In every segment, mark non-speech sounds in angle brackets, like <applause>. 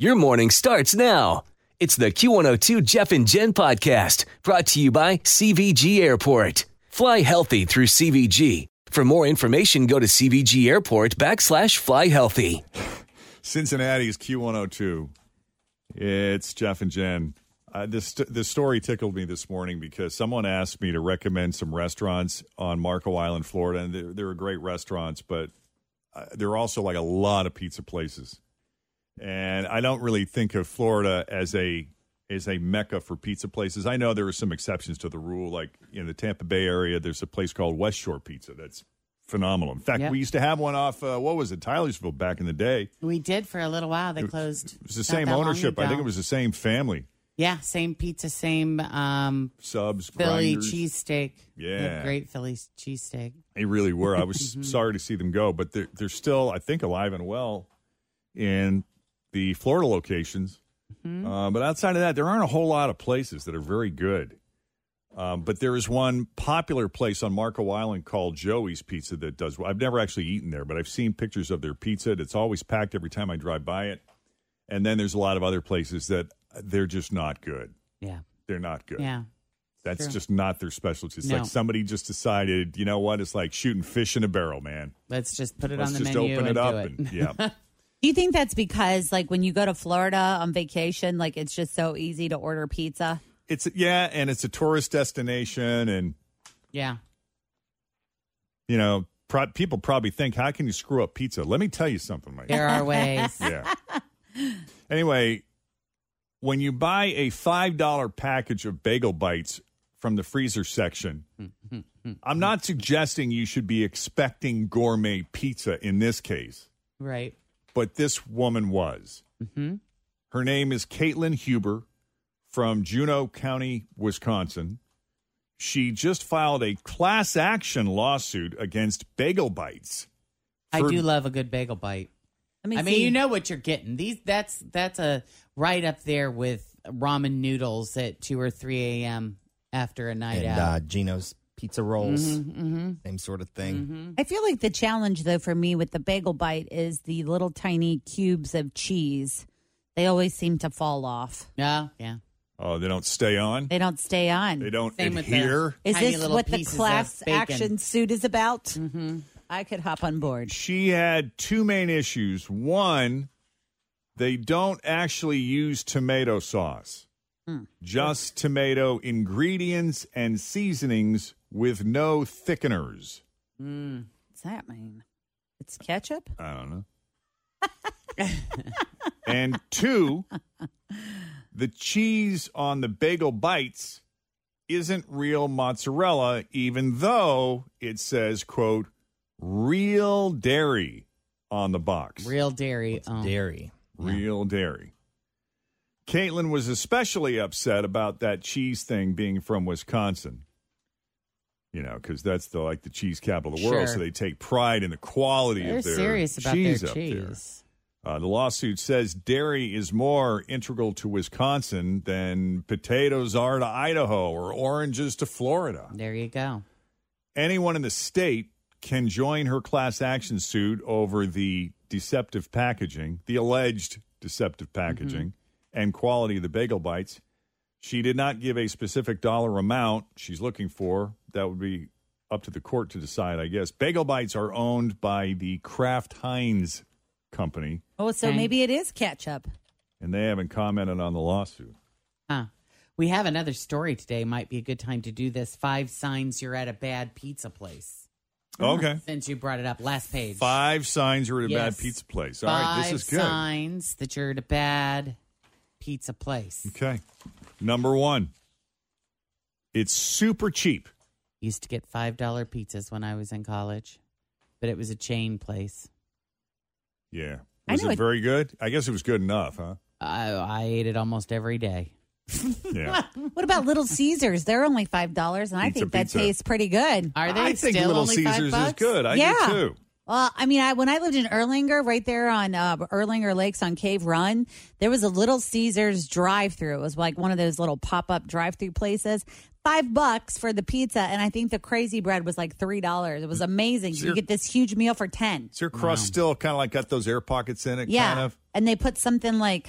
Your morning starts now. It's the Q102 Jeff and Jen podcast brought to you by CVG Airport. Fly healthy through CVG. For more information, go to CVG Airport backslash fly healthy. Cincinnati's Q102. It's Jeff and Jen. Uh, this this story tickled me this morning because someone asked me to recommend some restaurants on Marco Island, Florida, and they're, they're great restaurants, but uh, there are also like a lot of pizza places. And I don't really think of Florida as a as a mecca for pizza places. I know there are some exceptions to the rule, like in the Tampa Bay area. There's a place called West Shore Pizza that's phenomenal. In fact, Yep. we used to have one off uh, what was it, Tylersville back in the day. We did for a little while. They closed. It was the same ownership. I think it was the same family. Yeah, same pizza, same um, Subs, Philly grinders. cheesesteak. Yeah. great Philly cheesesteak. They really were. I was <laughs> sorry to see them go, but they're, they're still, I think, alive and well in the Florida locations. Mm-hmm. Uh, but outside of that, there aren't a whole lot of places that are very good. Um, but there is one popular place on Marco Island called Joey's Pizza that does. I've never actually eaten there, but I've seen pictures of their pizza. It's always packed every time I drive by it. And then there's a lot of other places that they're just not good. Yeah, They're not good. yeah. That's True. just not their specialty. It's No. like somebody just decided, you know what? It's like shooting fish in a barrel, man. Let's just put it Let's on the just menu open and it up do it. and yeah. <laughs> Do you think that's because, like, when you go to Florida on vacation, like, it's just so easy to order pizza? It's yeah, and it's a tourist destination, and yeah, you know, pro- people probably think, how can you screw up pizza? Let me tell you something, Mike. there are ways. <laughs> yeah. Anyway, when you buy a five dollar package of bagel bites from the freezer section, <laughs> I'm not suggesting you should be expecting gourmet pizza in this case. right. But this woman was. Her name is Caitlin Huber from Juneau County, Wisconsin. She just filed a class action lawsuit against Bagel Bites. I do love a good bagel bite. Let me I mean, see. you know what you're getting. These that's that's a right up there with ramen noodles at two or three a.m. after a night and out. uh, Jeno's pizza rolls, mm-hmm. same sort of thing. I feel like the challenge, though, for me with the bagel bite is the little tiny cubes of cheese. They always seem to fall off. Yeah, yeah. Oh, they don't stay on? They don't stay on. They don't Same with the- adhere? Is this what the class action suit is about? Mm-hmm. I could hop on board. She had two main issues. One, they don't actually use tomato sauce, just tomato ingredients and seasonings with no thickeners. Hmm, what's that mean? It's ketchup? I don't know. <laughs> and two, the cheese on the bagel bites isn't real mozzarella, even though it says, quote, real dairy on the box. Real dairy. It's oh. Um, dairy. Real dairy. Caitlin was especially upset about that cheese thing being from Wisconsin. You know, because that's the like the cheese capital of the world, Sure. so they take pride in the quality They're of their serious about cheese their up there. cheese. Uh, the lawsuit says dairy is more integral to Wisconsin than potatoes are to Idaho or oranges to Florida. There you go. Anyone in the state can join her class action suit over the deceptive packaging, the alleged deceptive packaging, and quality of the bagel bites. She did not give a specific dollar amount she's looking for. That would be up to the court to decide, I guess. Bagel bites are owned by the Kraft Heinz company, Oh, so maybe it is ketchup. and they haven't commented on the lawsuit. Huh. We have another story today. Might be a good time to do this. Five signs you're at a bad pizza place. Oh, okay. Since you brought it up, last page. Five signs you're at a Yes. bad pizza place. All Five right, this is good. signs that you're at a bad pizza place. Okay. Number one, it's super cheap. Used to get five dollar pizzas when I was in college, but it was a chain place. Yeah. I Was know it it- very good? I guess it was good enough, huh? I, I ate it almost every day. <laughs> Yeah. <laughs> What about Little Caesars? They're only five dollars, and I Pizza, think that pizza. tastes pretty good. Are they I think still Little only Caesars five is bucks? good. I Yeah. do too. Well, I mean, I when I lived in Erlanger, right there on uh, Erlanger Lakes on Cave Run, there was a Little Caesars drive-through. It was like one of those little pop-up drive-through places. Five bucks for the pizza, and I think the crazy bread was like three dollars. It was amazing. So you get this huge meal for ten. Is your crust still kind of like got those air pockets in it? Yeah, Kind of. and they put something like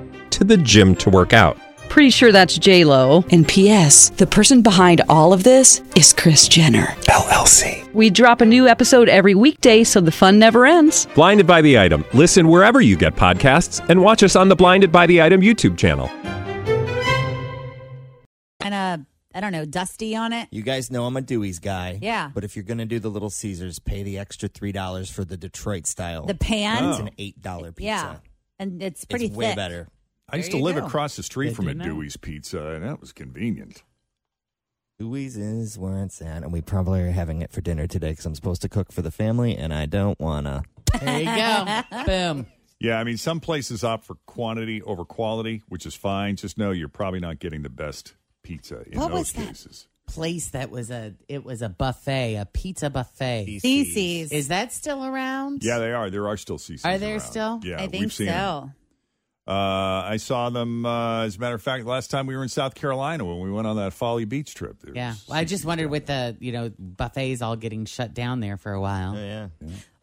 to the gym to work out. Pretty sure that's J Lo. And P.S. The person behind all of this is Kris Jenner LLC. We drop a new episode every weekday, so the fun never ends. Blinded by the item. Listen wherever you get podcasts, and watch us on the Blinded by the Item YouTube channel. kind of I don't know, dusty on it. You guys know I'm a Dewey's guy. Yeah. But if you're gonna do the Little Caesars, pay the extra three dollars for the Detroit style. The pan, It's oh. an eight dollar pizza. yeah, and it's pretty it's way thick. better. I used to live go. across the street Good from a know. Dewey's Pizza, and that was convenient. Dewey's is where it's at, and we probably are having it for dinner today because I'm supposed to cook for the family, and I don't wanna. There you go. <laughs> Boom. Yeah, I mean, some places opt for quantity over quality, which is fine. Just know you're probably not getting the best pizza in What those was that? cases. Place that was a it was a buffet, a pizza buffet. Feces. Is that still around? Yeah, they are. There are still CiCi's. Are there around. still? Yeah, I think we've seen so. Them. Uh, I saw them, uh, as a matter of fact, last time we were in South Carolina when we went on that Folly Beach trip. There Yeah. Well, I just wondered with the you know buffets all getting shut down there for a while. Oh, yeah.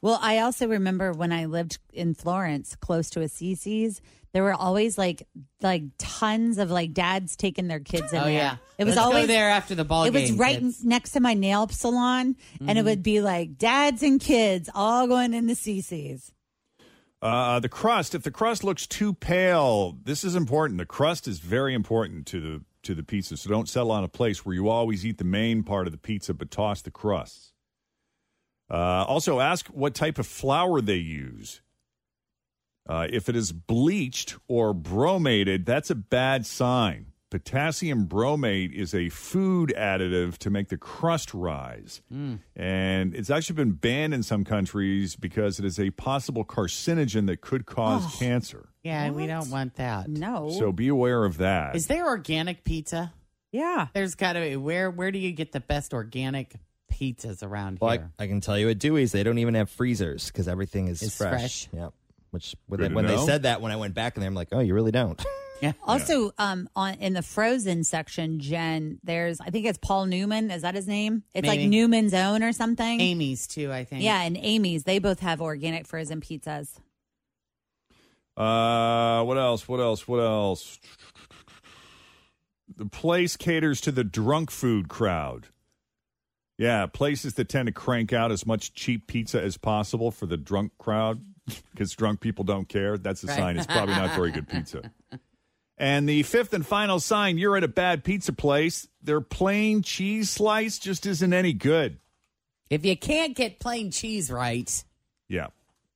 Well, I also remember when I lived in Florence, close to a CiCi's, there were always like like tons of like dads taking their kids in Oh there. yeah. It was Let's go always there after the ball It was right kids. next to my nail salon, and it would be like dads and kids all going into CiCi's. Uh, the crust. If the crust looks too pale, this is important. The crust is very important to the to the pizza. So don't settle on a place where you always eat the main part of the pizza but toss the crusts. Uh, also, ask what type of flour they use. Uh, if it is bleached or bromated, that's a bad sign. Potassium bromate is a food additive to make the crust rise. Hmm. And it's actually been banned in some countries because it is a possible carcinogen that could cause oh. cancer. Yeah, and we don't want that. No. So be aware of that. Is there organic pizza? yeah. There's got to be. Where where do you get the best organic pizzas around Well, I, here? I can tell you at Dewey's, they don't even have freezers because everything is It's fresh. fresh. Yep. Which when, they, when they said that, when I went back in there, I'm like, oh, you really don't. <laughs> yeah. Also, um, on in the frozen section, Jen, there's I think it's Paul Newman. Is that his name? It's like Newman's Own or something. Amy's too, I think. Yeah, and Amy's. They both have organic frozen pizzas. Uh, what else? What else? What else? The place caters to the drunk food crowd. Yeah, places that tend to crank out as much cheap pizza as possible for the drunk crowd because drunk people don't care. That's a Right. sign it's probably not very good pizza. <laughs> And the fifth and final sign you're at a bad pizza place, their plain cheese slice just isn't any good. If you can't get plain cheese right, Yeah.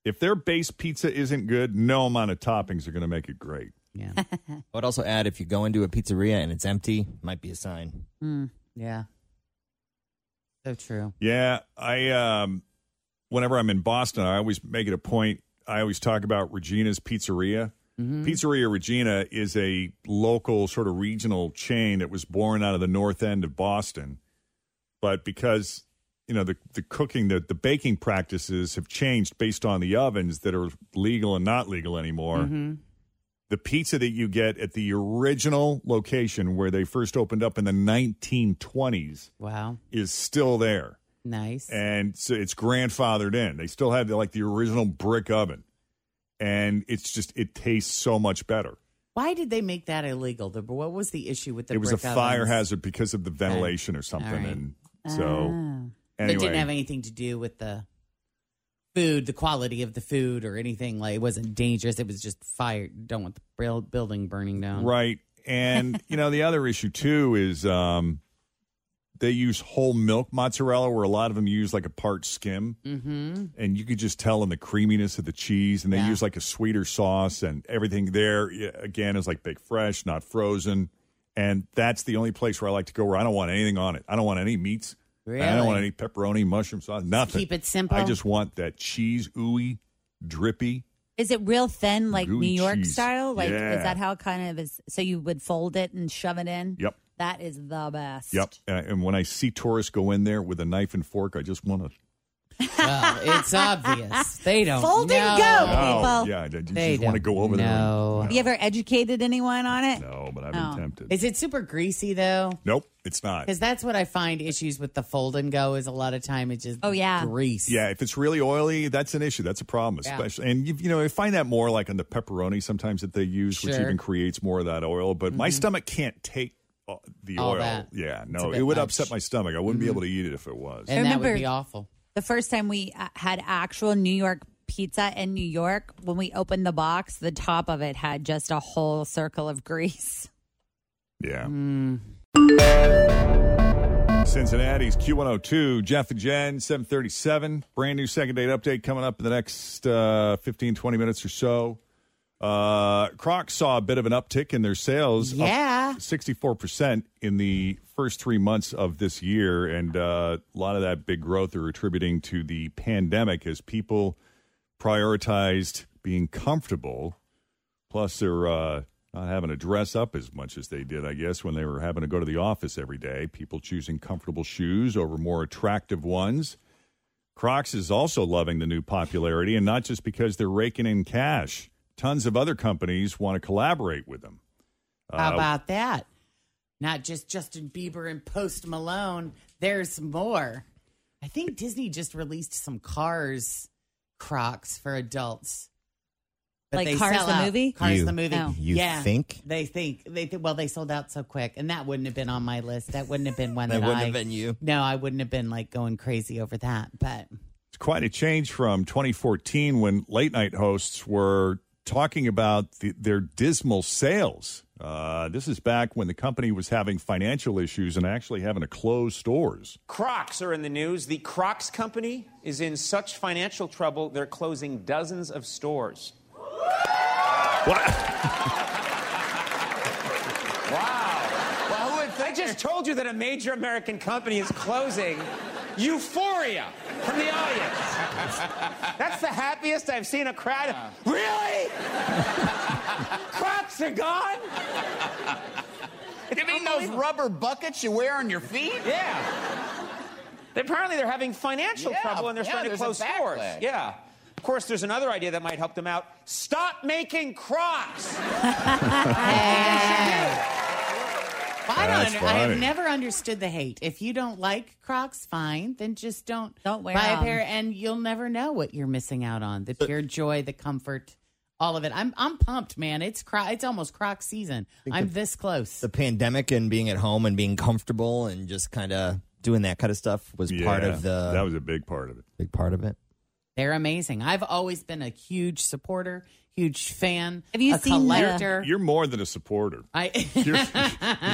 If their base pizza isn't good, no amount of toppings are going to make it great. yeah, <laughs> I would also add if you go into a pizzeria and it's empty, might be a sign. yeah. So true. Yeah, I um whenever I'm in Boston, I always make it a point. I always talk about Regina's Pizzeria. Mm-hmm. Pizzeria Regina is a local sort of regional chain that was born out of the north end of Boston. But because you know the the cooking the the baking practices have changed based on the ovens that are legal and not legal anymore. Mm-hmm. The pizza that you get at the original location where they first opened up in the 1920s Wow, is still there nice. and so it's grandfathered in. They still have the, like the original brick oven, and it's just it tastes so much better. Why did they make that illegal? The, what was the issue with the? it was a fire ovens? hazard because of the ventilation or something, right. and so Oh. It didn't have anything to do with the food, the quality of the food, or anything like it wasn't dangerous. It was just fire. Don't want the building burning down. Right. And, you know, the other issue, too, is um, they use whole milk mozzarella where a lot of them use like a part skim. Mm-hmm. And you could just tell in the creaminess of the cheese. And they Yeah. use like a sweeter sauce and everything there, again, is like baked fresh, not frozen. And that's the only place where I like to go where I don't want anything on it. I don't want any meats. Really? I don't want any pepperoni, mushroom sauce, nothing. Keep it simple. I just want that cheese, ooey, drippy. Is it real thin, like New York cheese. style? Like, Yeah. is that how it kind of is? So you would fold it and shove it in? Yep. That is the best. Yep. And, and when I see tourists go in there with a knife and fork, I just want to. Well, it's obvious they don't Fold and know. go. Oh, Well, yeah. I just They want to go over there. know. and- Have you ever educated anyone on it? No, but I've Oh. been tempted. Is it super greasy though? Nope, it's not. Because that's what I find issues with the fold and go is a lot of time it just Oh, yeah. grease. Yeah, if it's really oily, that's an issue. That's a problem, Yeah. especially. And you, you know, I find that more like on the pepperoni sometimes that they use, which even creates more of that oil. But my mm-hmm. stomach can't take uh, the All oil. that. Yeah, It's no, bit it would much. upset my stomach. I wouldn't be able to eat it if it was. and that would remember- be awful. The first time we uh, had actual New York pizza in New York, when we opened the box, the top of it had just a whole circle of grease. <laughs> yeah. Mm. Cincinnati's Q102, Jeff and Jen, 737. Brand new second date update coming up in the next uh, 15, 20 minutes or so. Uh, Crocs saw a bit of an uptick in their sales. Yeah. 64% in the first three months of this year. And uh, a lot of that big growth they're attributing to the pandemic as people prioritized being comfortable. Plus, they're uh, not having to dress up as much as they did, I guess, when they were having to go to the office every day. People choosing comfortable shoes over more attractive ones. Crocs is also loving the new popularity, and not just because they're raking in cash. Tons of other companies want to collaborate with them. How Uh, about that? Not just Justin Bieber and Post Malone. There's more. I think Disney just released some Cars Crocs for adults. Like Cars the out. movie? Cars You- the movie. Oh. you yeah. think? They think they think. Well, they sold out so quick, and that wouldn't have been on my list. That wouldn't have been one That that, wouldn't I. have been you. No, I wouldn't have been like going crazy over that. But It's quite a change from 2014 when late night hosts were talking about the, their dismal sales. Uh, this is back when the company was having financial issues and actually having to close stores. Crocs are in the news. The Crocs company is in such financial trouble, they're closing dozens of stores. <laughs> Wow. Well, who would think? I just told you that a major American company is closing. Euphoria from the audience. <laughs> That's the happiest I've seen a crowd. Really? <laughs> Crocs are gone? You mean those rubber buckets you wear on your feet? Yeah. Apparently, they're having financial Yeah, trouble and they're yeah, starting to close stores. Yeah. Of course, there's another idea that might help them out. Stop making Crocs. <laughs> I don't. That's Under, I have funny. never understood the hate. If you don't like Crocs, fine. Then just don't Don't wear buy a 'em. pair, and you'll never know what you're missing out on. The pure joy, the comfort, all of it. I'm I'm pumped, man. It's Cro- It's almost Croc season. I'm this close. The pandemic and being at home and being comfortable and just kind of doing that kind of stuff was part of the that was a big part of it. big part of it. They're amazing. I've always been a huge supporter, huge fan. Have you a seen the- collector? You're more than a supporter. I, <laughs> You're,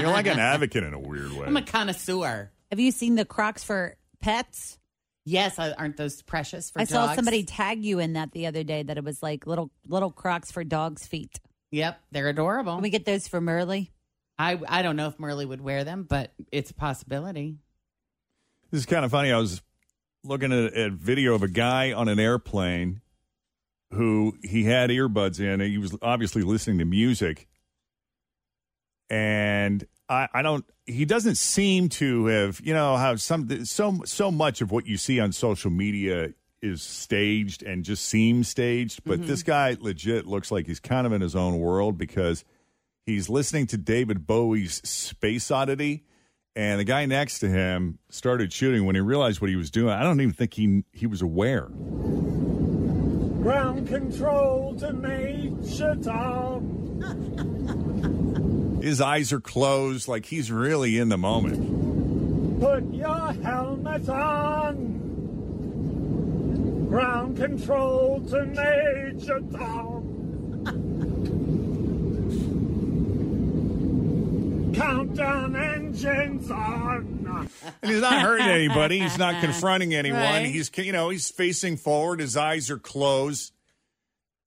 you're like an advocate in a weird way. I'm a connoisseur. Have you seen the Crocs for pets? Yes, uh, aren't those precious for I saw somebody tag you in that the other day that it was like little little Crocs for dogs' feet. Yep, they're adorable. Can we get those for Merle? I I don't know if Merle would wear them, but it's a possibility. This is kind of funny. I was looking at a video of a guy on an airplane who he had earbuds in. And he was obviously listening to music, and I, I don't. He doesn't seem to have, you know, how some so so much of what you see on social media is staged and just seems staged. But this mm-hmm. guy legit looks like he's kind of in his own world because he's listening to David Bowie's Space Oddity. And the guy next to him started shooting when he realized what he was doing. I don't even think he he was aware. Ground control to Major Tom. His eyes are closed, like he's really in the moment. Put your helmet on. Ground control to Major Countdown engines on. <laughs> And he's not hurting anybody. He's not <laughs> confronting anyone. Right. He's you know he's facing forward. His eyes are closed.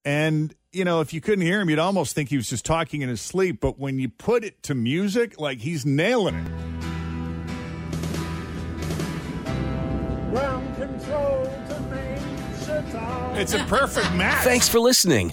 And you know if you couldn't hear him, you'd almost think he was just talking in his sleep. But when you put it to music, like he's nailing it. Ground control to Major It's a perfect <laughs> match. Thanks for listening